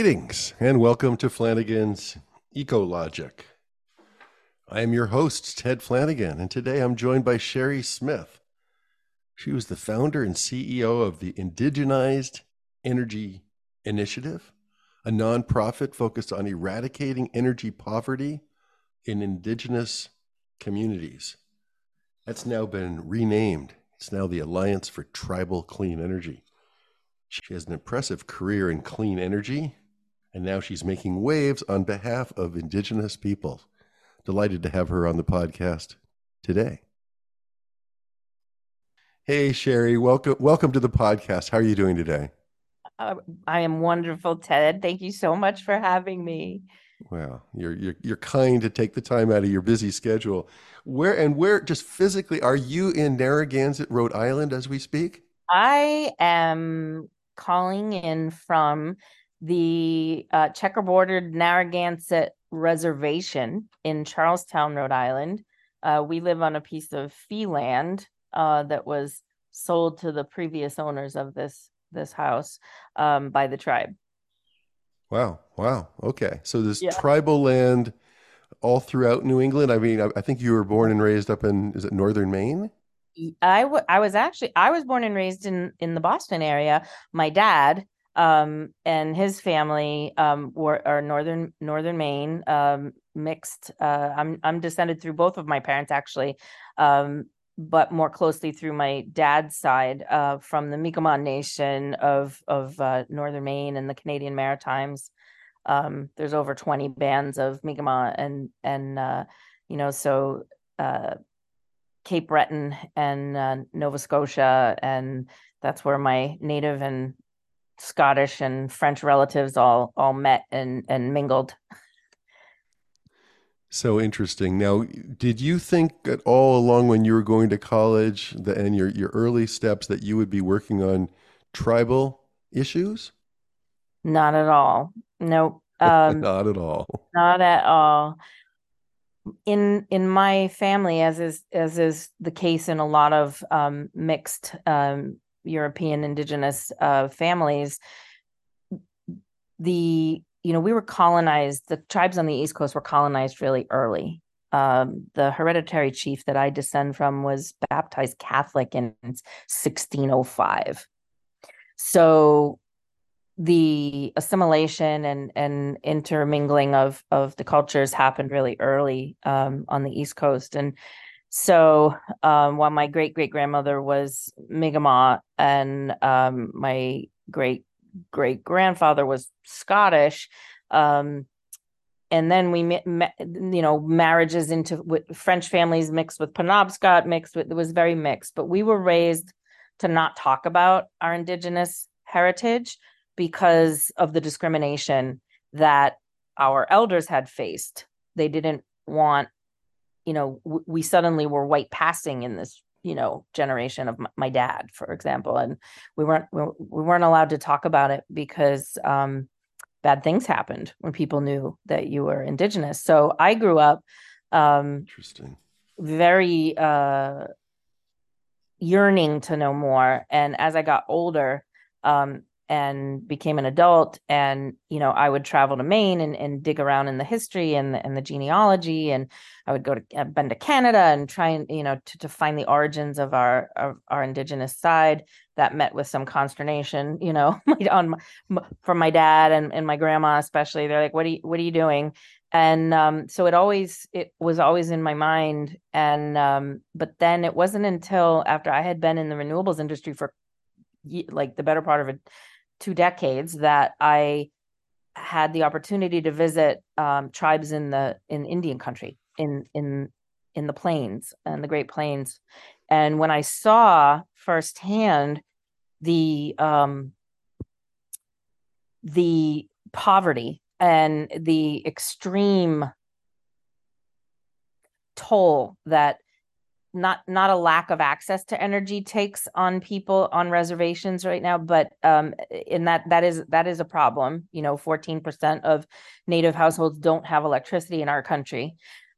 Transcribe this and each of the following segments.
Greetings and welcome to Flanigan's Ecologic. I am your host, Ted Flanigan, and today I'm joined by Chéri Smith. She was the founder and CEO of the Indigenized Energy Initiative, a nonprofit focused on eradicating energy poverty in Indigenous communities. That's now been renamed. It's now the Alliance for Tribal Clean Energy. She has an impressive career in clean energy, and now she's making waves on behalf of Indigenous people. Delighted to have her on the podcast today. Hey, Chéri, welcome welcome to the podcast. How are you doing today? Uh, I am wonderful, Ted. Thank you so much for having me. Well, you're, you're you're kind to take the time out of your busy schedule. Where and where just physically are you in Narragansett, Rhode Island, as we speak? I am calling in from the uh, checkerboarded Narragansett Reservation in Charlestown, Rhode Island. Uh, we live on a piece of fee land uh, that was sold to the previous owners of this this house um, by the tribe. Wow! Wow! Okay, so this yeah. tribal land all throughout New England. I mean, I, I think you were born and raised up in is it northern Maine? I, w- I was actually I was born and raised in in the Boston area. My dad um, and his family um, were are northern northern Maine um, mixed. Uh, I'm I'm descended through both of my parents actually, um, but more closely through my dad's side uh, from the Mi'kmaq Nation of of uh, northern Maine and the Canadian Maritimes. Um, there's over 20 bands of Mi'kmaq and and uh, you know so uh, Cape Breton and uh, Nova Scotia, and that's where my native and Scottish and French relatives all all met and and mingled. So interesting. Now, did you think at all along when you were going to college the, and your your early steps that you would be working on tribal issues? Not at all. Nope. Um, not at all. Not at all in in my family, as is as is the case in a lot of um, mixed um, European indigenous uh, families, the you know we were colonized. The tribes on the East Coast were colonized really early. Um, the hereditary chief that I descend from was baptized Catholic in 1605. So the assimilation and and intermingling of of the cultures happened really early um, on the East Coast, and so um, while my great great grandmother was Mi'kmaq and um, my great great grandfather was Scottish, um, and then we met, met, you know marriages into French families mixed with Penobscot mixed with it was very mixed, but we were raised to not talk about our indigenous heritage because of the discrimination that our elders had faced. They didn't want, you know, w- we suddenly were white passing in this, you know, generation of my, my dad, for example, and we weren't we weren't allowed to talk about it because um, bad things happened when people knew that you were indigenous. So I grew up um, interesting, very uh, yearning to know more, and as I got older. Um, and became an adult and you know i would travel to maine and, and dig around in the history and the, and the genealogy and i would go to uh, been to canada and try and you know to, to find the origins of our of our indigenous side that met with some consternation you know on my, from my dad and, and my grandma especially. They're like what are you what are you doing? And um, so it always it was always in my mind and um, but then it wasn't until after i had been in the renewables industry for like the better part of it two decades that I had the opportunity to visit um, tribes in the in Indian country in in in the plains and the Great Plains, and when I saw firsthand the um, the poverty and the extreme toll that not not a lack of access to energy takes on people on reservations right now but um in that that is that is a problem. You know 14% of native households don't have electricity in our country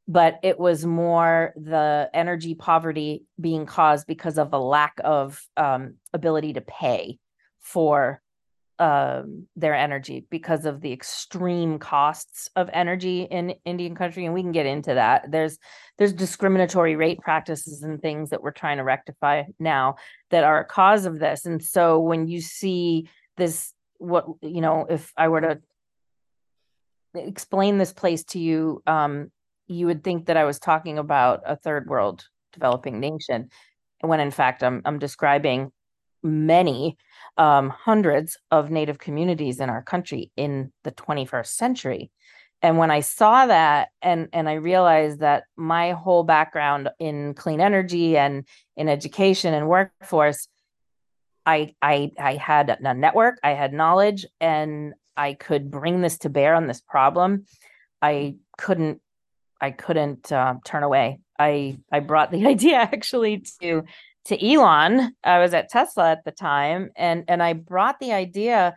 but it was more the energy poverty being caused because of a lack of um, ability to pay for um, their energy because of the extreme costs of energy in Indian country, and we can get into that. There's there's discriminatory rate practices and things that we're trying to rectify now that are a cause of this. And so when you see this, what you know, if I were to explain this place to you, um, you would think that I was talking about a third world developing nation, when in fact I'm I'm describing many um, hundreds of native communities in our country in the 21st century. And when i saw that and and i realized that my whole background in clean energy and in education and workforce i i i had a network i had knowledge and i could bring this to bear on this problem. I couldn't i couldn't uh, turn away. I i brought the idea actually to to Elon. I was at Tesla at the time, and and I brought the idea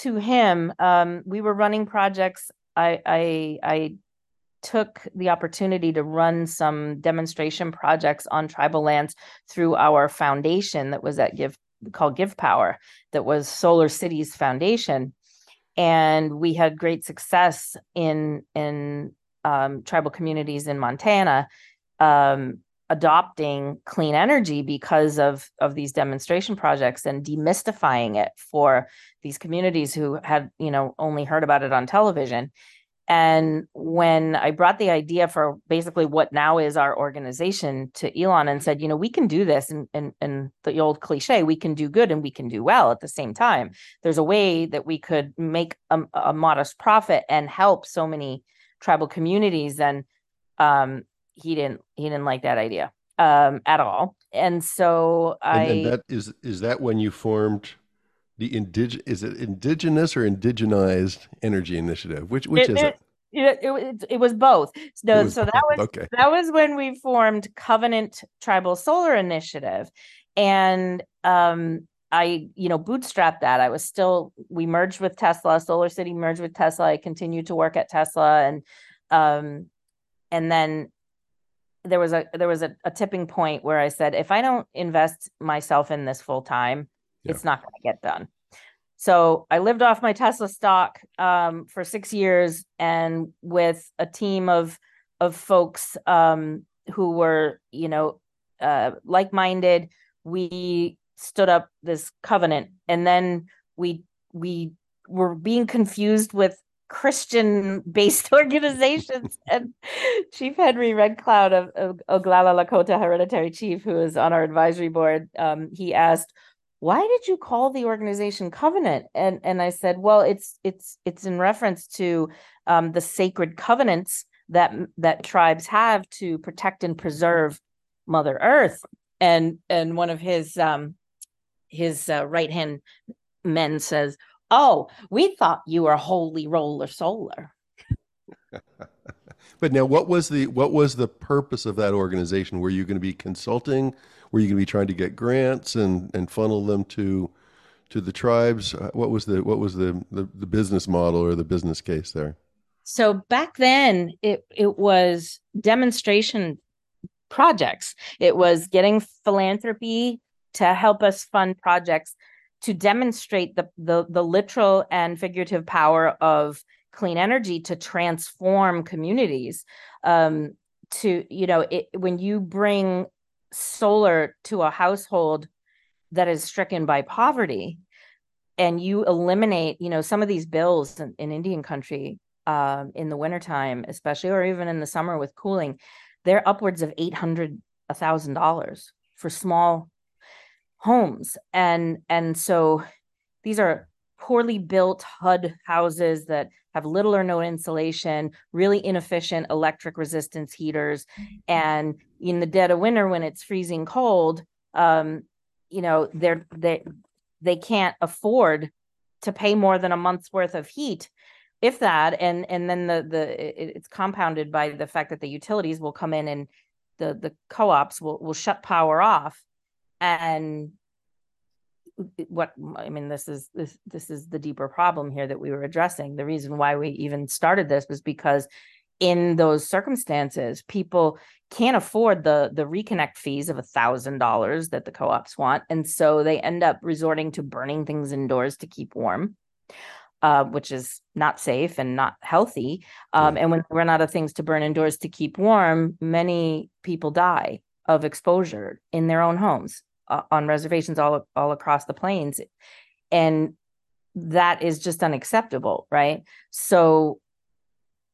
to him. Um, we were running projects. I I I took the opportunity to run some demonstration projects on tribal lands through our foundation that was at Give called Give Power, that was SolarCity's Foundation, and we had great success in in um, tribal communities in Montana. Um, adopting clean energy because of of these demonstration projects and demystifying it for these communities who had you know only heard about it on television. And when i brought the idea for basically what now is our organization to elon and said you know we can do this and and, and the old cliche we can do good and we can do well at the same time. There's a way that we could make a, a modest profit and help so many tribal communities and um, he didn't he didn't like that idea um, at all. And so I and, and that is is that when you formed the indig is it indigenous or indigenized energy initiative? Which which it, is it? It, it, it, was both. So, was so that was okay. that was when we formed Covenant Tribal Solar Initiative, and um, I you know bootstrapped that. I was still we merged with Tesla. SolarCity merged with Tesla. I continued to work at Tesla, and um, and then there was a there was a, a, tipping point where I said, if I don't invest myself in this full time, yeah. it's not going to get done. So I lived off my Tesla stock um, for six years, and with a team of of folks um, who were, you know, uh, like minded, we stood up this covenant, and then we we were being confused with Christian based organizations. and Chief Henry Red Cloud of, of Oglala Lakota Hereditary Chief, who is on our advisory board, um, he asked, why did you call the organization covenant and and i said well it's it's it's in reference to um, the sacred covenants that that tribes have to protect and preserve mother earth and and one of his um his uh, right hand men says Oh, we thought you were holy roller solar. but now what was the what was the purpose of that organization? Were you going to be consulting? Were you going to be trying to get grants and and funnel them to to the tribes? Uh, what was the what was the, the, the business model or the business case there? So back then it it was demonstration projects. It was getting philanthropy to help us fund projects to demonstrate the, the, the literal and figurative power of clean energy to transform communities um, to you know it, when you bring solar to a household that is stricken by poverty and you eliminate you know some of these bills in, in indian country um, in the wintertime especially or even in the summer with cooling they're upwards of 800 thousand dollars for small homes. And and so these are poorly built HUD houses that have little or no insulation, really inefficient electric resistance heaters, and in the dead of winter when it's freezing cold, um, you know they're they they can't afford to pay more than a month's worth of heat if that. And and then the the it, it's compounded by the fact that the utilities will come in and the the co-ops will will shut power off and what i mean this is this this is the deeper problem here that we were addressing. The reason why we even started this was because in those circumstances, people can't afford the the reconnect fees of a thousand dollars that the co-ops want, and so they end up resorting to burning things indoors to keep warm, uh, which is not safe and not healthy. Um, And when we run out of things to burn indoors to keep warm, many people die of exposure in their own homes uh, on reservations all all across the plains, and that is just unacceptable, right? So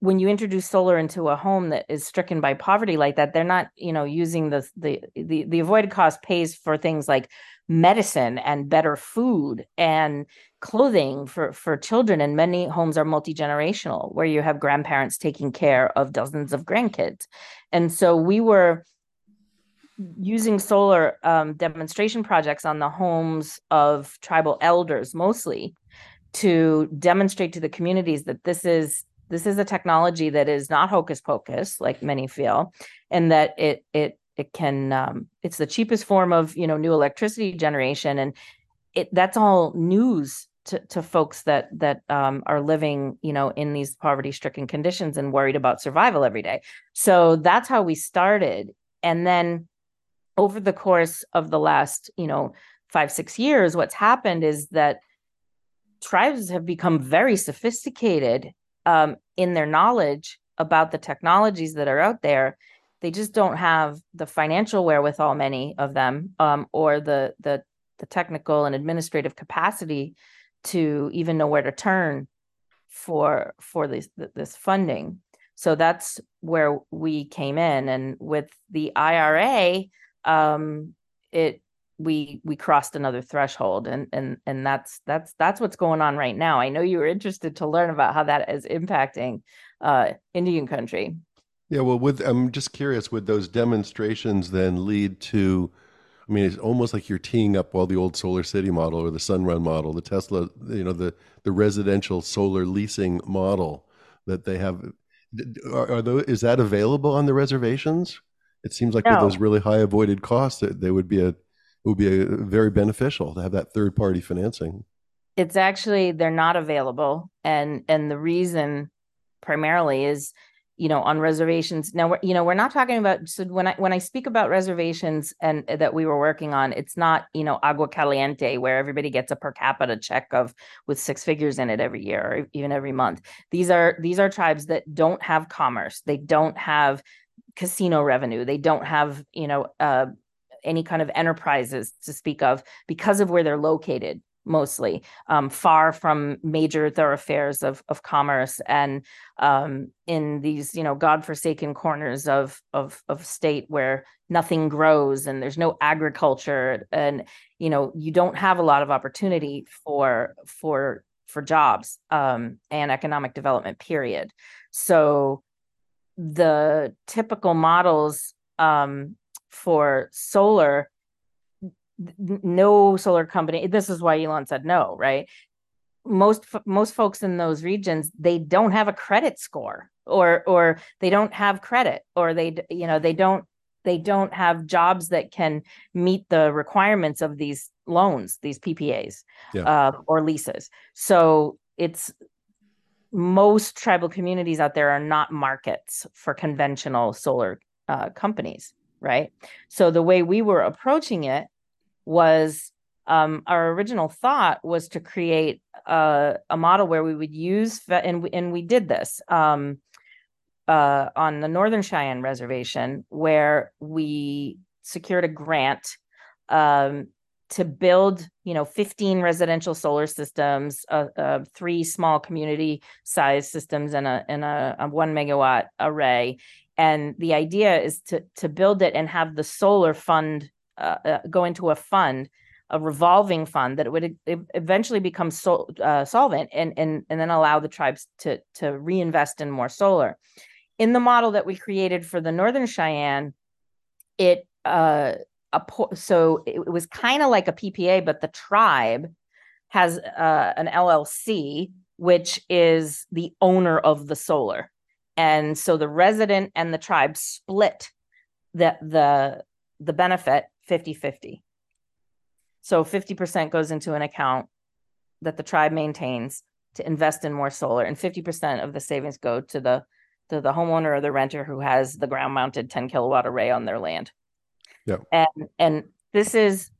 when you introduce solar into a home that is stricken by poverty like that, they're not, you know, using the the the, the avoided cost pays for things like medicine and better food and clothing for for children. And many homes are multi-generational where you have grandparents taking care of dozens of grandkids. And so we were using solar um, demonstration projects on the homes of tribal elders mostly to demonstrate to the communities that this is this is a technology that is not hocus pocus like many feel and that it it it can um, it's the cheapest form of you know new electricity generation. And it that's all news to, to folks that that um, are living you know in these poverty stricken conditions and worried about survival every day. So that's how we started. And then over the course of the last you know five six years what's happened is that tribes have become very sophisticated um, in their knowledge about the technologies that are out there. They just don't have the financial wherewithal many of them um, or the the the technical and administrative capacity to even know where to turn for for this this funding. So that's where we came in and with the ira um, it we we crossed another threshold and and and that's that's that's what's going on right now. I know you were interested to learn about how that is impacting uh indian country. Yeah well with i'm just curious would those demonstrations then lead to i mean it's almost like you're teeing up all the old SolarCity model or the sunrun model the tesla you know the the residential solar leasing model that they have. Are, are those is that available on the reservations it seems like no. with those really high avoided costs that they would be a it would be a, very beneficial to have that third party financing. It's actually they're not available, and and the reason primarily is you know on reservations now we're, you know we're not talking about so when i when i speak about reservations and that we were working on it's not you know agua caliente where everybody gets a per capita check of with six figures in it every year or even every month these are these are tribes that don't have commerce they don't have casino revenue. They don't have you know uh, any kind of enterprises to speak of because of where they're located mostly um, far from major thoroughfares of, of commerce and um, in these you know godforsaken corners of, of of state where nothing grows and there's no agriculture and you know you don't have a lot of opportunity for for for jobs um, and economic development period. So the typical models um, for solar no solar company this is why elon said no right most most folks in those regions they don't have a credit score or or they don't have credit or they you know they don't they don't have jobs that can meet the requirements of these loans these ppas yeah. uh, or leases so it's most tribal communities out there are not markets for conventional solar uh, companies right? So the way we were approaching it was um, our original thought was to create a, a model where we would use and and we did this um, uh, on the Northern Cheyenne Reservation where we secured a grant um, to build you know 15 residential solar systems uh, uh, three small community size systems and a and a, a one megawatt array. And the idea is to to build it and have the solar fund uh, uh, go into a fund a revolving fund that would eventually become sol- uh, solvent and, and and then allow the tribes to to reinvest in more solar. In the model that we created for the northern cheyenne it uh a so it was kind of like a ppa but the tribe has uh, an llc which is the owner of the solar and so the resident and the tribe split the the the benefit 50-50 so 50% goes into an account that the tribe maintains to invest in more solar and 50% of the savings go to the to the homeowner or the renter who has the ground mounted 10 kilowatt array on their land. Yeah. And and this is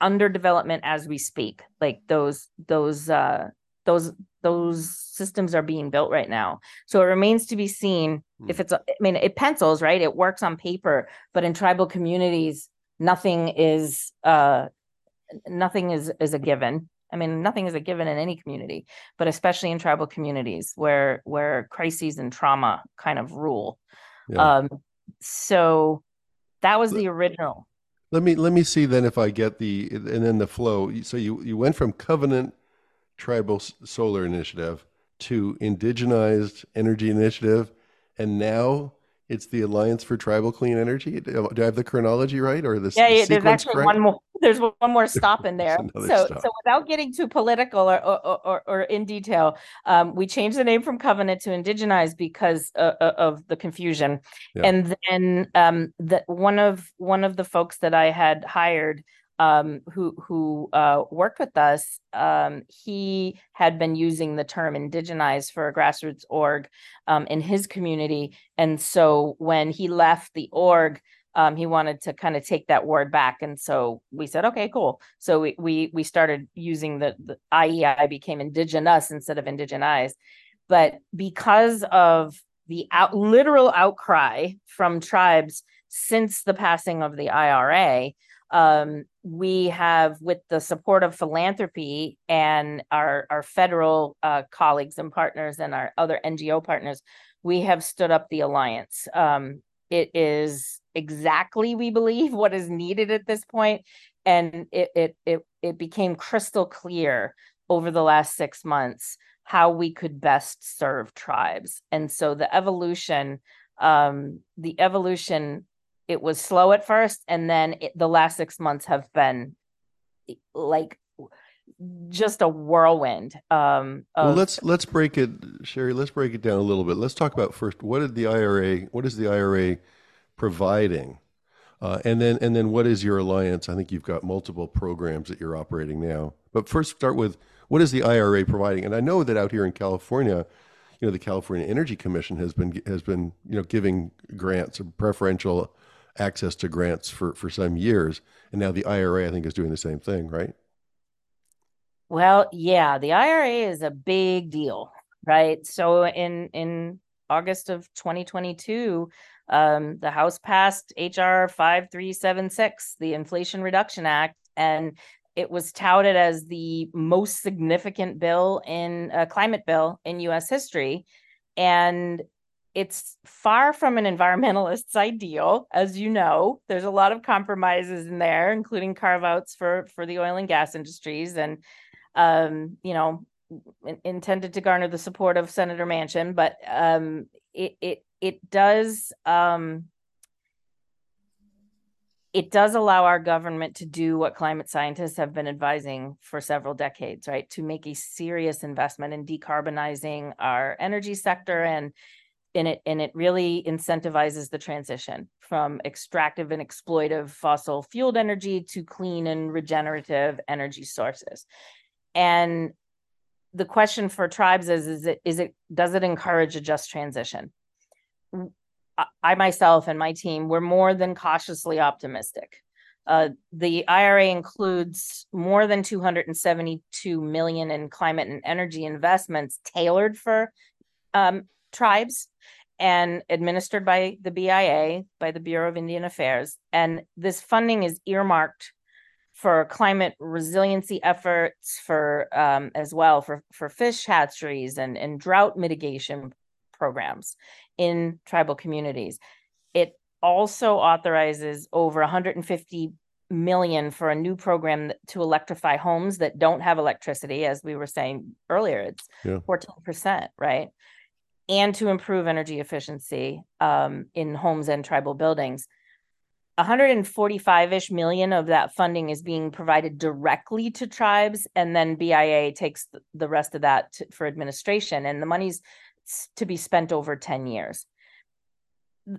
under development as we speak. Like those those uh those those systems are being built right now. So it remains to be seen Hmm. if it's I mean it pencils, right? It works on paper, but in tribal communities nothing is uh nothing is is a given. I mean, nothing is a given in any community, but especially in tribal communities where where crises and trauma kind of rule. Yeah. Um, so that was the original. Let me let me see then if I get the and then the flow. So you you went from Covenant Tribal Solar Initiative to Indigenized Energy Initiative, and now it's the Alliance for Tribal Clean Energy. Do I have the chronology right, or the Yeah, yeah there's actually one more. There's one more stop in there. So, stop. so without getting too political or or, or, or in detail, um, we changed the name from Covenant to Indigenize because uh, uh, of the confusion. Yeah. And then um, the one of one of the folks that I had hired um, who who uh, worked with us, um, he had been using the term indigenize for a grassroots org um, in his community, and so when he left the org, um, he wanted to kind of take that word back, and so we said, okay, cool. So we we we started using the, the IEI became indigenous instead of indigenized, but because of the out, literal outcry from tribes since the passing of the IRA, um, we have, with the support of philanthropy and our our federal uh, colleagues and partners and our other NGO partners, we have stood up the alliance. Um, it is exactly, we believe, what is needed at this point, and it it it it became crystal clear over the last six months how we could best serve tribes. And so the evolution, um, the evolution it was slow at first and then it, the last six months have been like just a whirlwind um Well, let's let's break it, Chéri. Let's break it down a little bit. Let's talk about first what did the IRA, what is the IRA providing, uh, and then and then what is your alliance? I think you've got multiple programs that you're operating now. But first, start with what is the IRA providing? And I know that out here in California, you know, the California Energy Commission has been has been you know giving grants, or preferential access to grants for for some years, and now the IRA I think is doing the same thing, right? Well, yeah, the IRA is a big deal, right? So in in August of 2022, um, the House passed HR 5376, the Inflation Reduction Act, and it was touted as the most significant bill in a climate bill in US history. And it's far from an environmentalist's ideal, as you know. There's a lot of compromises in there, including carve outs for for the oil and gas industries and um, you know, in, intended to garner the support of Senator Manchin, but um, it it it does um, it does allow our government to do what climate scientists have been advising for several decades, right? To make a serious investment in decarbonizing our energy sector and and it and it really incentivizes the transition from extractive and exploitive fossil fueled energy to clean and regenerative energy sources and the question for tribes is is it is it does it encourage a just transition I, myself and my team we're more than cautiously optimistic uh, the IRA includes more than 272 million in climate and energy investments tailored for um, tribes and administered by the BIA, by the Bureau of Indian Affairs. And this funding is earmarked for climate resiliency efforts, for um, as well for for fish hatcheries and and drought mitigation programs in tribal communities. It also authorizes over 150 million for a new program to electrify homes that don't have electricity, as we were saying earlier. It's Yeah. 14%, right? And to improve energy efficiency um, in homes and tribal buildings. 145-ish million of that funding is being provided directly to tribes and then BIA takes the rest of that to, for administration and the money's to be spent over 10 years.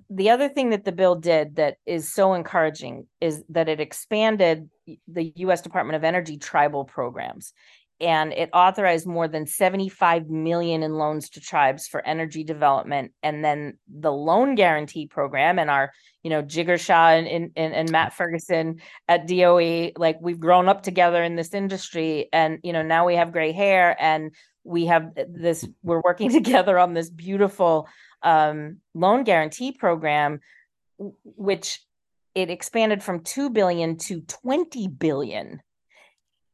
The other thing that the bill did that is so encouraging is that it expanded the US Department of Energy tribal programs. And it authorized more than 75 million in loans to tribes for energy development. And then the loan guarantee program and our you know Jigar Shah and, and, and Matt Ferguson at DOE like we've grown up together in this industry. And you know now we have gray hair and we have this we're working together on this beautiful um, loan guarantee program which it expanded from 2 billion to 20 billion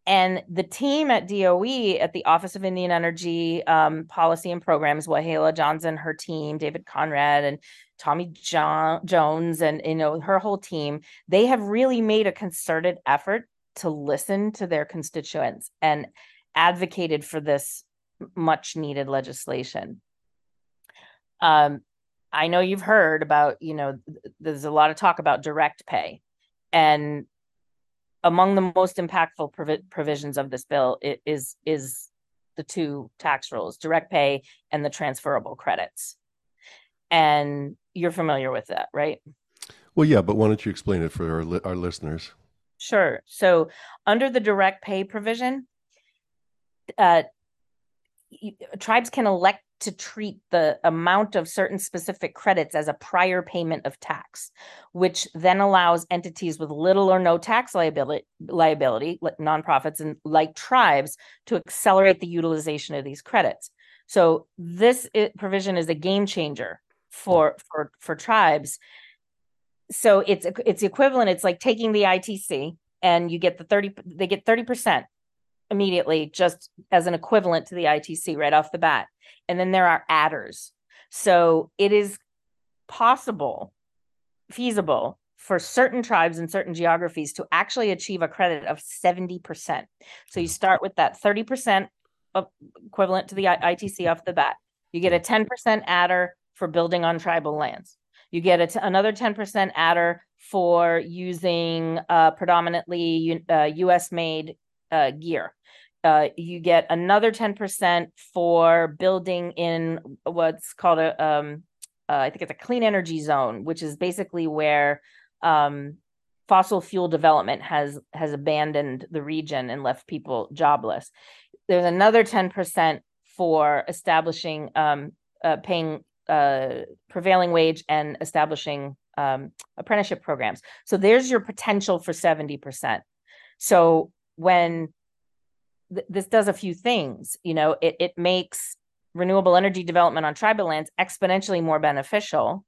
and the team at DOE at the Office of Indian Energy um, Policy and Programs, Wahleah Johnson, her team, David Conrad, and Tommy John- Jones, and you know her whole team, they have really made a concerted effort to listen to their constituents and advocated for this much needed legislation. Um, I know you've heard about, you know, there's a lot of talk about direct pay. And among the most impactful provi- provisions of this bill is is the two tax rules, direct pay and the transferable credits. And you're familiar with that, right? Well, yeah, but why don't you explain it for our, li- our listeners? Sure. So, under the direct pay provision, uh, tribes can elect to treat the amount of certain specific credits as a prior payment of tax, which then allows entities with little or no tax liability, liability nonprofits and like tribes, to accelerate the utilization of these credits. So this provision is a game changer for for for tribes. So it's it's equivalent. It's like taking the ITC and you get the 30 they get 30% immediately just as an equivalent to the ITC right off the bat. And then there are adders. So it is possible, feasible for certain tribes in certain geographies to actually achieve a credit of 70%. So you start with that 30% equivalent to the ITC off the bat. You get a 10% adder for building on tribal lands. You get t- another 10% adder for using uh, predominantly uh, US made uh, gear. Uh, you get another 10% for building in what's called a, um, uh, I think it's a clean energy zone, which is basically where um, fossil fuel development has has abandoned the region and left people jobless. There's another 10% for establishing, um, uh, paying uh, prevailing wage and establishing um, apprenticeship programs. So there's your potential for 70%. So when th- this does a few things. You know, it it makes renewable energy development on tribal lands exponentially more beneficial.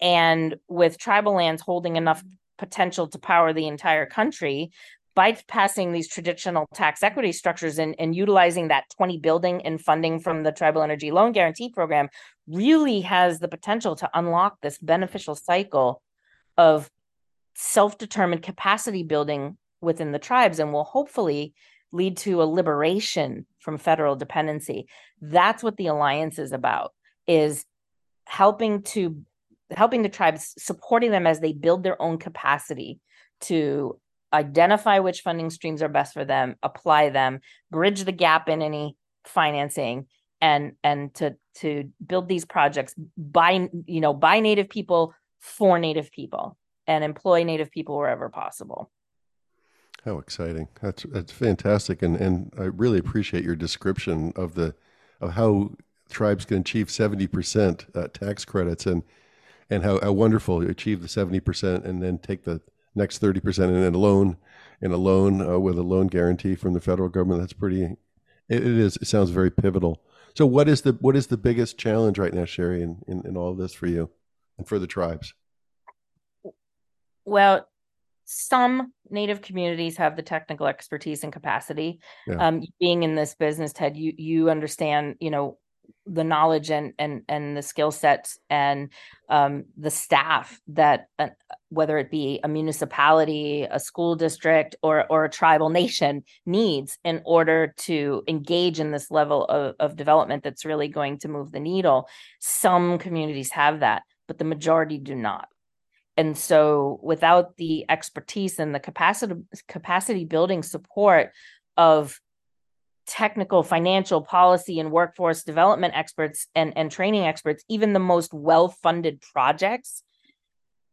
And with tribal lands holding enough potential to power the entire country, bypassing these traditional tax equity structures and, and utilizing that 20 building and funding from the tribal energy loan guarantee program really has the potential to unlock this beneficial cycle of self-determined capacity building within the tribes and will hopefully lead to a liberation from federal dependency. That's what the alliance is about is helping to helping the tribes supporting them as they build their own capacity to identify which funding streams are best for them apply them bridge the gap in any financing and and to to build these projects by you know by native people for native people and employ native people wherever possible how exciting! That's that's fantastic, and and I really appreciate your description of the of how tribes can achieve seventy percent uh, tax credits, and and how, how wonderful you achieve the seventy percent, and then take the next thirty percent and then a loan and a loan uh, with a loan guarantee from the federal government. That's pretty. It, it is. It sounds very pivotal. So, what is the what is the biggest challenge right now, Chéri, in, in, in all of this for you and for the tribes? Well, some native communities have the technical expertise and capacity. Yeah. um, being in this business ted you you understand you know the knowledge and and and the skill sets and um, the staff that uh, whether it be a municipality a school district or or a tribal nation needs in order to engage in this level of, of development that's really going to move the needle. Some communities have that but the majority do not and so without the expertise and the capacity capacity building support of technical financial policy and workforce development experts and, and training experts even the most well-funded projects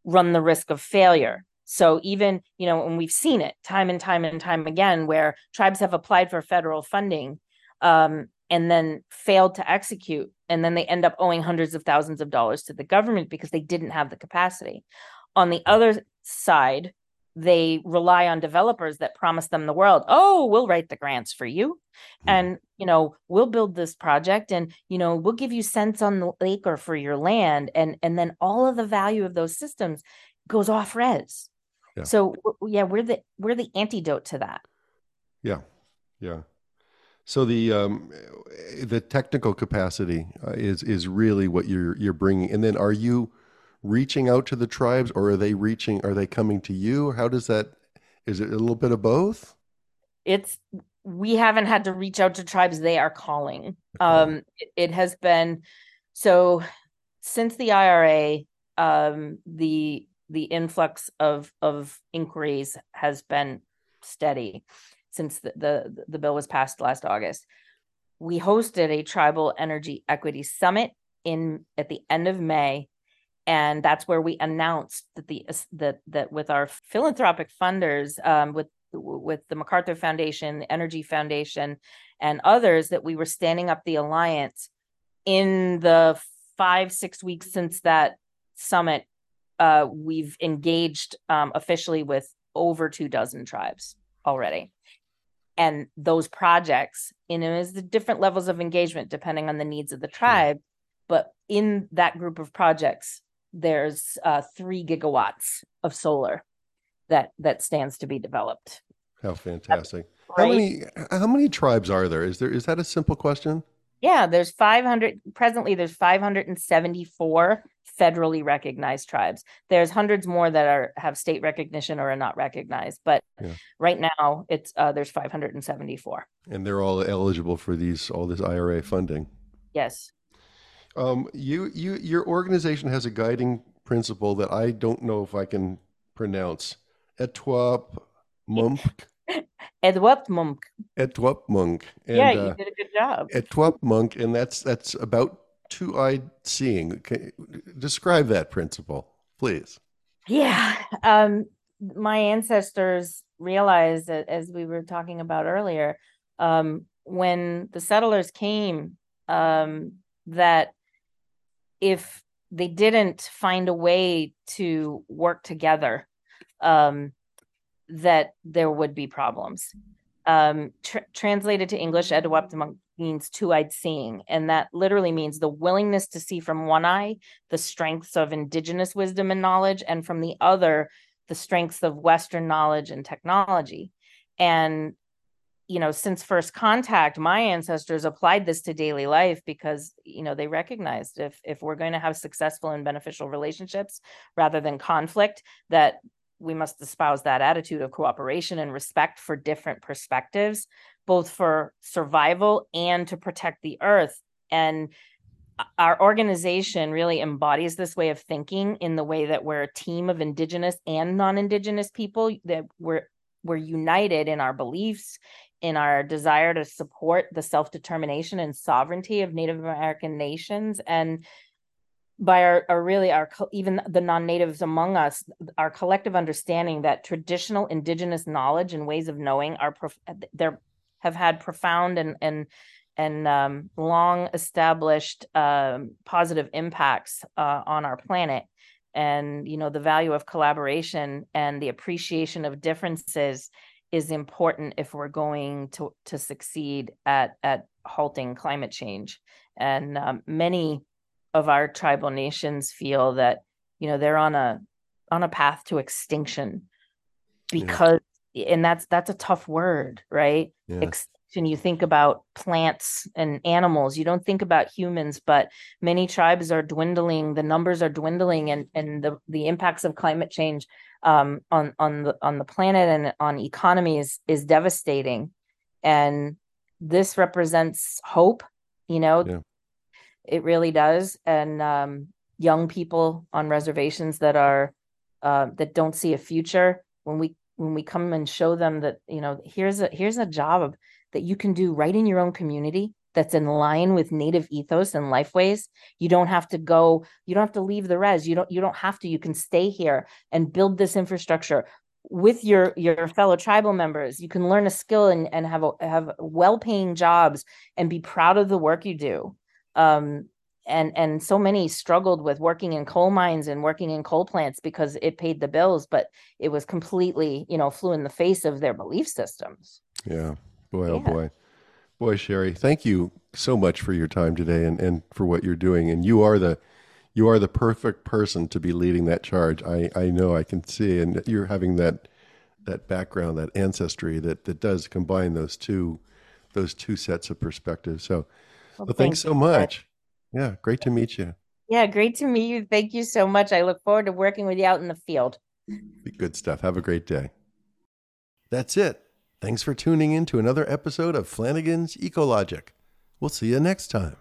run the risk of failure. So even, you know, and we've seen it time and time and time again where tribes have applied for federal funding um, and then failed to execute. And then they end up owing hundreds of thousands of dollars to the government because they didn't have the capacity. On the other side, they rely on developers that promise them the world oh we'll write the grants for you mm-hmm. and you know we'll build this project and you know we'll give you cents on the acre for your land and and then all of the value of those systems goes off res yeah. so yeah we're the we're the antidote to that yeah yeah so the um the technical capacity uh, is is really what you're you're bringing. And then are you reaching out to the tribes or are they reaching are they coming to you? How does that is it a little bit of both? It's we haven't had to reach out to tribes they are calling. Um it, it, has been so since the ira um the the influx of of inquiries has been steady since the the, the bill was passed last august we hosted a tribal energy equity summit in at the end of may and that's where we announced that the that that with our philanthropic funders um, with with the MacArthur Foundation, the Energy Foundation, and others that we were standing up the alliance in the five six weeks since that summit. Uh, we've engaged um, officially with over two dozen tribes already. And those projects, you know, is the different levels of engagement depending on the needs of the tribe. But in that group of projects, there's uh, three gigawatts of solar that that stands to be developed. How fantastic! How many how many tribes are there? Is there is that a simple question? Yeah, there's 500 presently there's 574 federally recognized tribes. There's hundreds more that are have state recognition or are not recognized, but yeah. right now it's uh, there's 574. And they're all eligible for these all this IRA funding. Yes. Um, you, you, your organization has a guiding principle that I don't know if I can pronounce. Etwap Mump. Edwap Munk. Etwap Munk. yeah, you uh, did a good job. Etwap Munk, and that's that's about two-eyed seeing. Okay, describe that principle, please. Yeah, um, my ancestors realized that, as we were talking about earlier, um, when the settlers came, um, that if they didn't find a way to work together, um, that there would be problems. Um, tr- translated to English, Etuaptmumk means two-eyed seeing, and that literally means the willingness to see from one eye the strengths of indigenous wisdom and knowledge, and from the other the strengths of Western knowledge and technology. And you know since first contact my ancestors applied this to daily life because you know they recognized if if we're going to have successful and beneficial relationships rather than conflict that we must espouse that attitude of cooperation and respect for different perspectives both for survival and to protect the earth. And uh, our organization really embodies this way of thinking in the way that we're a team of indigenous and non-indigenous people that we're we're united in our beliefs in our desire to support the self determination and sovereignty of Native American nations. And by our, our, really our even the non-natives among us our collective understanding that traditional indigenous knowledge and ways of knowing are there have had profound and and and um, long established um, positive impacts uh, on our planet and you know the value of collaboration and the appreciation of differences is important if we're going to to succeed at at halting climate change. And um, many of our tribal nations feel that you know they're on a on a path to extinction because yeah. and that's that's a tough word right yeah. extinction you think about plants and animals you don't think about humans but many tribes are dwindling the numbers are dwindling and and the the impacts of climate change um, on on the on the planet and on economies is devastating, and this represents hope. You know, yeah. It really does. And um, young people on reservations that are uh, that don't see a future when we when we come and show them that you know here's a here's a job that you can do right in your own community that's in line with native ethos and lifeways you don't have to go you don't have to leave the res. You don't you don't have to. You can stay here and build this infrastructure with your your fellow tribal members. You can learn a skill and, and have a, have well-paying jobs and be proud of the work you do um, and and so many struggled with working in coal mines and working in coal plants because it paid the bills but it was completely you know flew in the face of their belief systems. Yeah. Boy oh boy. Boy Chéri thank you so much for your time today and and for what you're doing. And you are the you are the perfect person to be leading that charge. I i know i can see and you're having that that background that ancestry that that does combine those two those two sets of perspectives. So well, well thanks so much yeah, great to meet you. Yeah, great to meet you. Thank you so much. I look forward to working with you out in the field. Good stuff. Have a great day. That's it. Thanks for tuning in to another episode of Flanigan's Ecologic. We'll see you next time.